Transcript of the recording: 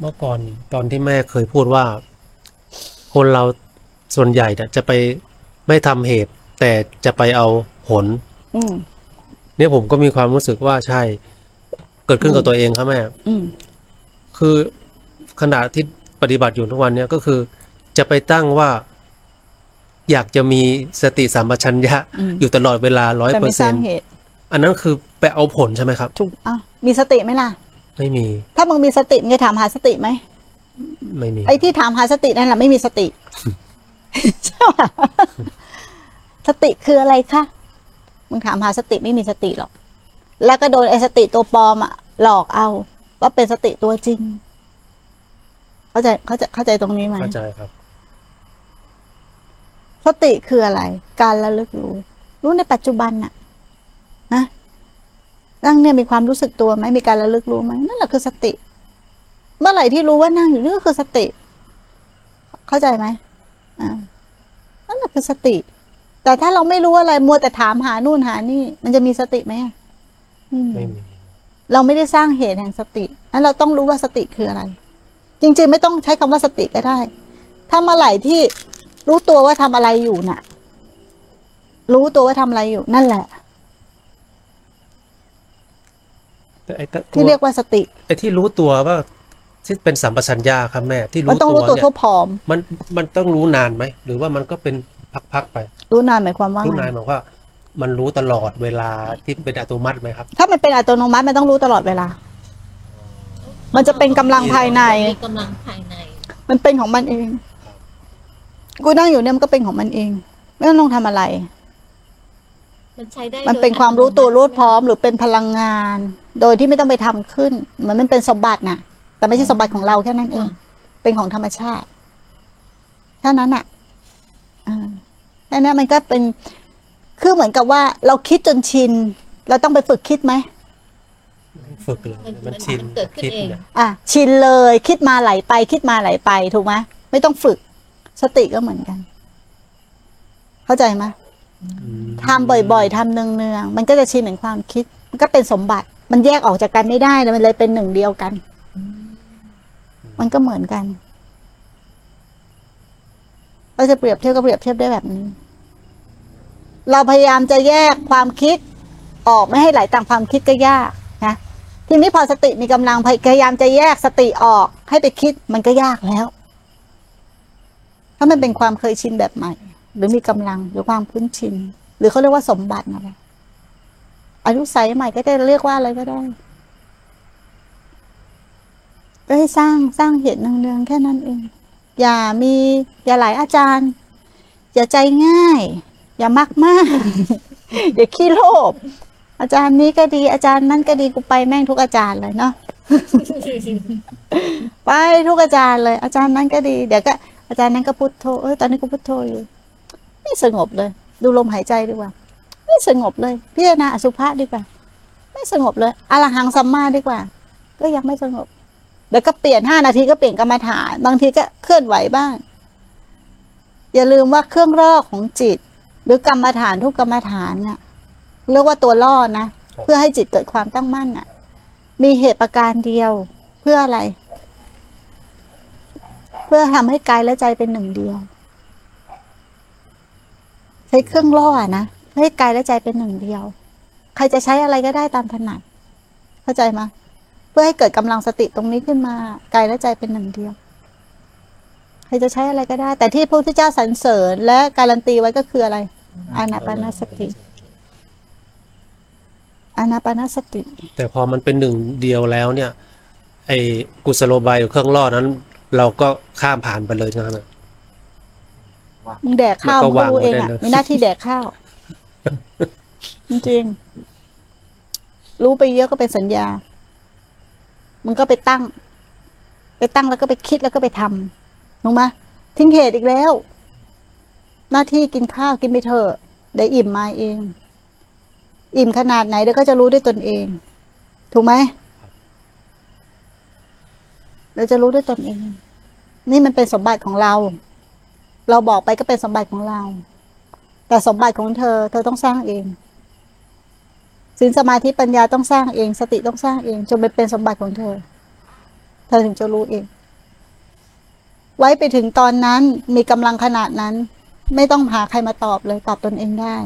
เมื่อก่อนตอนที่แม่เคยพูดว่า คนเราส่วนใหญ่เนี่ยจะไปไม่ทำเหตุ แต่จะไปเอาผลอืมเนี่ยผมก็มีความรู้สึกว่าใช่ เกิดขึ้นกับตัวเองครับแม่อืมคือขณะที่ปฏิบัติอยู่ทุกวันเนี่ยก็คือ จะไปตั้งว่าอยากจะมีสติสัมปชัญญะอืมอยู่ตลอดเวลาร้อยแต่เปอไม่ร์สเซ็ร้านงต์เหตุอันนั้นคือไปเอาผลใช่ไหมครับถูกอะมีสติไหมล่ะ ไม่มี ถ้ามึงมีสติมึงจะถามหาสติไหมไม่มีไอ้ที่ถามหาสตินั่นแหละไม่มีสติใช่ปะสติคืออะไรคะมึงถามหาสติไม่มีสติหรอก แล้วก็โดนไอ้สติตัวปลอมอะหลอกเอา ว่าเป็นสติตัวจริง เข้าใจเข้าใจเข้าใจตรงนี้ไหมเข้าใจครับสติคืออะไร การระลึกรู้ รู้ในปัจจุบันน่ะ นะ นั่งเนี่ยมีความรู้สึกตัวไหมมีการระลึกรู้ไหมนั่นแหละคือสติ เมื่อไหร่ที่รู้ว่านั่งอยู่นี่ก็คือสติ เข้าใจไหมอ่านั่นแหละคือสติ แต่ถ้าเราไม่รู้อะไรมัวแต่ถามหานู่นหานี่ มันจะมีสติไหมอะไม่มีไม่มีเราไม่ได้สร้างเหตุแห่งสตินั้นเราต้องรู้ว่าสติคืออะไร จริง ๆ ไม่ต้องใช้คำว่าสติก็ได้ ถ้าเมื่อไหร่ที่รู้ตัวว่าทำอะไรอยู่น่ะ รู้ตัวว่าทำอะไรอยู่ นั่นแหละ แต่ ไอ้ตะที่เรียกว่าสติ ไอ้ที่รู้ตัวว่าที่เป็นสัมปชัญญะครับแม่ที่มันรู้ต้องตัวรู้ตัวเนี่ยทั่วพร้อม มันมันต้องรู้นานไหมหรือว่ามันก็เป็นพักๆไป รู้นานหมายความว่ารู้ไงนานหมายว่า มันรู้ตลอดเวลาที่เป็นอัตโนมัติไหมครับ ถ้ามันเป็นอัตโนมัติมันต้องรู้ตลอดเวลา มันจะเป็นกำลังภายในมีกำลังภายใน มันเป็นของมันเอง กูนั่งอยู่เนี่ยมันก็เป็นของมันเอง ไม่ต้องทำอะไร มันใช้ได้มันเป็นความรู้ตัวรู้พร้อมหรือเป็นพลังงาน โดยที่ไม่ต้องไปทำขึ้นเหมือนมันเป็นสมบัติน่ะ แต่ไม่ใช่สมบัติของเราแค่นั้นเอง เป็นของธรรมชาติเท่านั้นอะอ่าแค่นั้นมันก็เป็นคือเหมือนกับว่าเราคิดจนชิน เราต้องไปฝึกคิดไหมฝึกเลยมันมันมันชินมันเกิดขึ้นคิดเองเนี่ยอะชินเลยคิดมาไหลไป คิดมาไหลไปถูกไหมไม่ต้องฝึก สติก็เหมือนกัน เข้าใจไหมอืม ทำบ่อยๆทำเนืองๆมันก็จะชินถึงความคิด มันก็เป็นสมบัติ มันแยกออกจากกันไม่ได้เลยมันเลยเป็นหนึ่งเดียวกัน มันก็เหมือนกันเราจะเปรียบเทียบก็เปรียบเทียบได้แบบนี้ เราพยายามจะแยกความคิดออกไม่ให้ไหลตามความคิดก็ยากนะทีนี้พอสติมีกำลังพยายามจะแยกสติออกให้ไปคิดมันก็ยากแล้ว ถ้ามันเป็นความเคยชินแบบใหม่ หรือมีกำลังหรือความคุ้นชิน หรือเขาเรียกว่าสมบัติอะไรอายุใสยใหม่ก็จะเรียกว่าอะไรก็ได้ก็ให้สร้างสร้างเหตุเนืองๆแค่นั้นเอง อย่ามีอย่าหลายอาจารย์ อย่าใจง่าย อย่ามักมากอย่าขี้โลภอาจารย์นี้ก็ดีอาจารย์นั่นก็ดีกูไปแม่งทุกอาจารย์เลยเนาะไปทุกอาจารย์เลย อาจารย์นั้นก็ดี เดี๋ยวก็อาจารย์นั้นก็พุทโธเออตอนนี้กูพุทโธอยู่ ไม่สงบเลย ดูลมหายใจดีกว่า ไม่สงบเลย พิจารณาอสุภะดีกว่า ไม่สงบเลยอรหังสัมมาดีกว่า ก็ยังไม่สงบเดี๋ยวก็เปลี่ยนห้านาทีก็เปลี่ยนกรรมฐาน บางทีก็เคลื่อนไหวบ้าง อย่าลืมว่าเครื่องรอกของจิต หรือกรรมฐานทุกกรรมฐานน่ะเรียกว่าตัวล่อนะเพื่อให้จิตเกิดความตั้งมั่นน่ะ มีเหตุประการเดียวเพื่ออะไร เพื่อทำให้กายและใจเป็นหนึ่งเดียว ใช้เครื่องล่อนะเพื่อให้กายและใจเป็นหนึ่งเดียว ใครจะใช้อะไรก็ได้ตามถนัดเข้าใจไหมเพื่อให้เกิดกำลังสติตรงนี้ขึ้นมากายและใจเป็นหนึ่งเดียว ใครจะใช้อะไรก็ได้ แต่ที่พระพุทธเจ้าสรรเสริญ และการันตีไว้ก็คืออะไร อานาปานสติ อานาปานสติ แต่พอมันเป็นหนึ่งเดียวแล้วเนี่ย ไอ้กุศโลบายหรือเครื่องล่อนั้น เราก็ข้ามผ่านไปเลยนะครับ มึงแดกข้าวแล้วก็มึงก็รู้เองอะวางไว้ได้เลยมีหน้าที่แดกข้าว จริงๆรู้ไปเยอะก็เป็นสัญญา มึงก็ไปตั้ง ไปตั้งแล้วก็ไปคิดแล้วก็ไปทำถูกไหมทิ้งเหตุอีกแล้ว หน้าที่กินข้าวกินไปเถอะเดี๋ยวอิ่มมาเอง อิ่มขนาดไหนเดี๋ยวก็จะรู้ด้วยตนเอง ถูกไหมเราจะรู้ด้วยตนเอง นี่มันเป็นสมบัติของเรา เราบอกไปก็เป็นสมบัติของเรา แต่สมบัติของเธอ เธอต้องสร้างเองสินสมาธิปัญญาต้องสร้างเอง สติต้องสร้างเองจนไปเป็นสมบัติของเธอ เธอถึงจะรู้เอง ไว้ไปถึงตอนนั้นมีกำลังขนาดนั้น ไม่ต้องหาใครมาตอบเลยตอบตนเองได้